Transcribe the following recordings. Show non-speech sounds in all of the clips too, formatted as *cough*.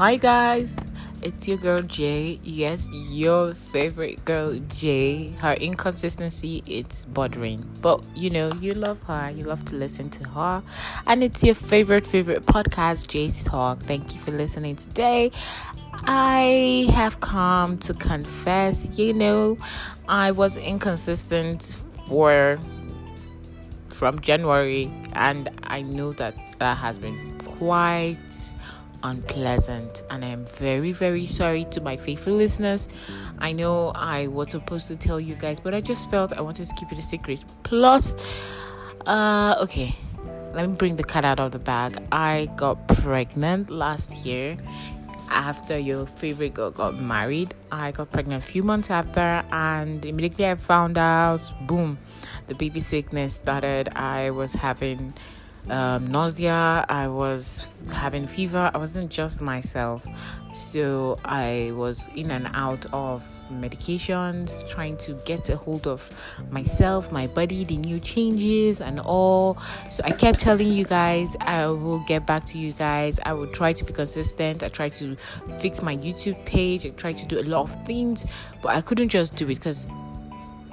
Hi guys, it's your girl Jay. Yes, your favorite girl Jay. Her inconsistency it's bothering, but you know you love her. You love to listen to her, and it's your favorite favorite podcast Jay's Talk. Thank you for listening today. I have come to confess, you know, I was inconsistent for from January, and I know that that has been quite unpleasant. And i am very very sorry to my faithful listeners. I know i was supposed to tell you guys but i just felt i wanted to keep it a secret. Plus uh okay let me bring the cat out of the bag. I got pregnant last year after your favorite girl got married. I got pregnant a few months after and immediately i found out boom the baby sickness started. I was having um, nausea, I was having fever. I wasn't just myself. So I was in and out of medications, trying to get a hold of myself, my body, the new changes, and all. So I kept telling you guys, I will get back to you guys. I will try to be consistent. I tried to fix my YouTube page. I tried to do a lot of things, but I couldn't just do it because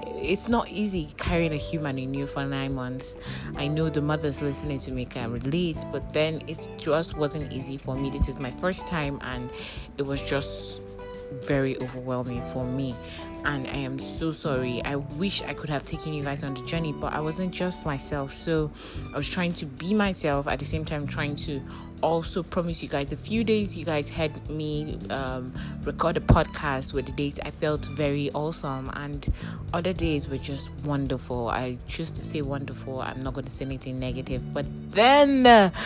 it's not easy carrying a human in you for nine months. I know the mothers listening to me can relate, but then it just wasn't easy for me. This is my first time, and it was just very overwhelming for me and I am so sorry. I wish I could have taken you guys on the journey, but I wasn't just myself. So I was trying to be myself at the same time, trying to also promise you guys a few days you guys had me um, record a podcast with the dates. I felt very awesome, and other days were just wonderful. I choose to say wonderful. I'm not going to say anything negative, but then. *sighs*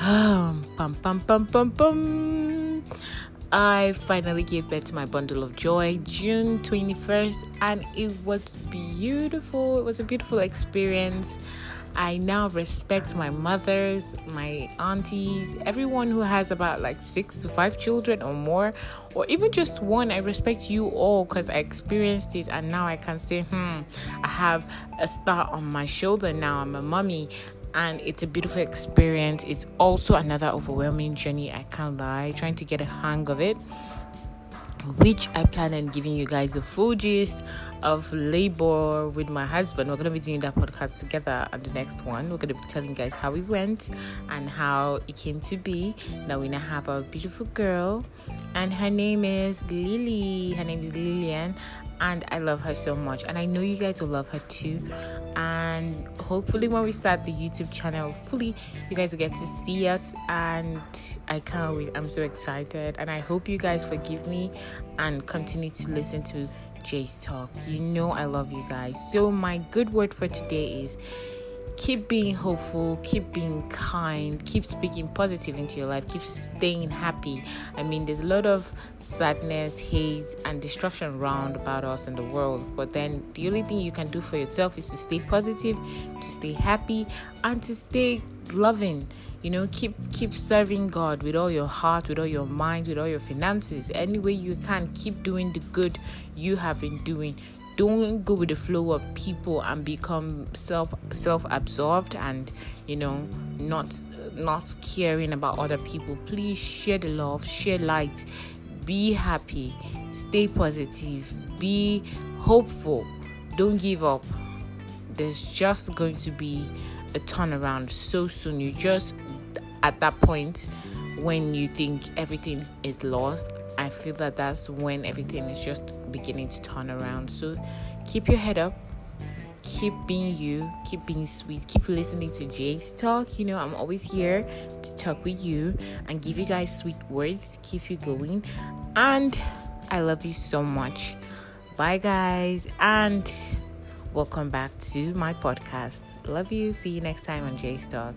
Um, pum pum pum pum pum. I finally gave birth to my bundle of joy June 21st, and it was beautiful. It was a beautiful experience. I now respect my mothers, my aunties, everyone who has about like six to five children or more, or even just one. I respect you all because I experienced it, and now I can say, hmm, I have a star on my shoulder now. I'm a mommy, and it's a beautiful experience. It's also another overwhelming journey, I can't lie, trying to get a hang of it. Which I plan on giving you guys the full gist of labor with my husband. We're gonna be doing that podcast together on the next one. We're gonna be telling you guys how we went and how it came to be. Now we now have a beautiful girl, and her name is Lily. Her name is Lillian, and I love her so much. And I know you guys will love her too. And hopefully, when we start the YouTube channel, fully you guys will get to see us. And I can't wait. I'm so excited. And I hope you guys forgive me and continue to listen to Jay's talk. You know, I love you guys. So, my good word for today is keep being hopeful, keep being kind, keep speaking positive into your life, keep staying happy. I mean, there's a lot of sadness, hate, and destruction around about us in the world, but then the only thing you can do for yourself is to stay positive, to stay happy, and to stay loving. You know, keep keep serving God with all your heart, with all your mind, with all your finances. Any way you can, keep doing the good you have been doing don't go with the flow of people and become self self absorbed and you know not not caring about other people. Please share the love share light be happy stay positive be hopeful. Don't give up. There's just going to be a turnaround so soon. You just at that point when you think everything is lost I feel that that's when everything is just beginning to turn around. So keep your head up, keep being you, keep being sweet, keep listening to Jay's talk. You know, I'm always here to talk with you and give you guys sweet words to keep you going. And I love you so much. Bye, guys, and welcome back to my podcast. Love you. See you next time on Jay's Talk.